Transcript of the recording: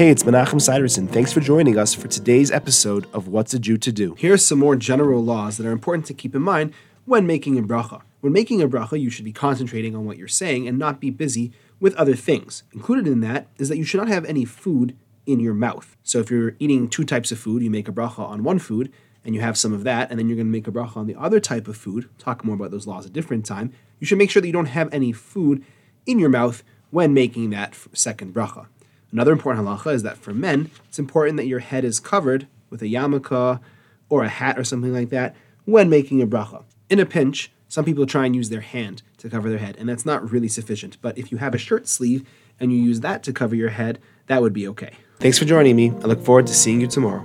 Hey, it's Menachem Siderson. Thanks for joining us for today's episode of What's a Jew to Do. Here are some more general laws that are important to keep in mind when making a bracha. When making a bracha, you should be concentrating on what you're saying and not be busy with other things. Included in that is that you should not have any food in your mouth. So if you're eating two types of food, you make a bracha on one food and you have some of that, and then you're going to make a bracha on the other type of food. Talk more about those laws at a different time. You should make sure that you don't have any food in your mouth when making that second bracha. Another important halacha is that for men, it's important that your head is covered with a yarmulke or a hat or something like that when making a bracha. In a pinch, some people try and use their hand to cover their head, and that's not really sufficient. But if you have a shirt sleeve and you use that to cover your head, that would be okay. Thanks for joining me. I look forward to seeing you tomorrow.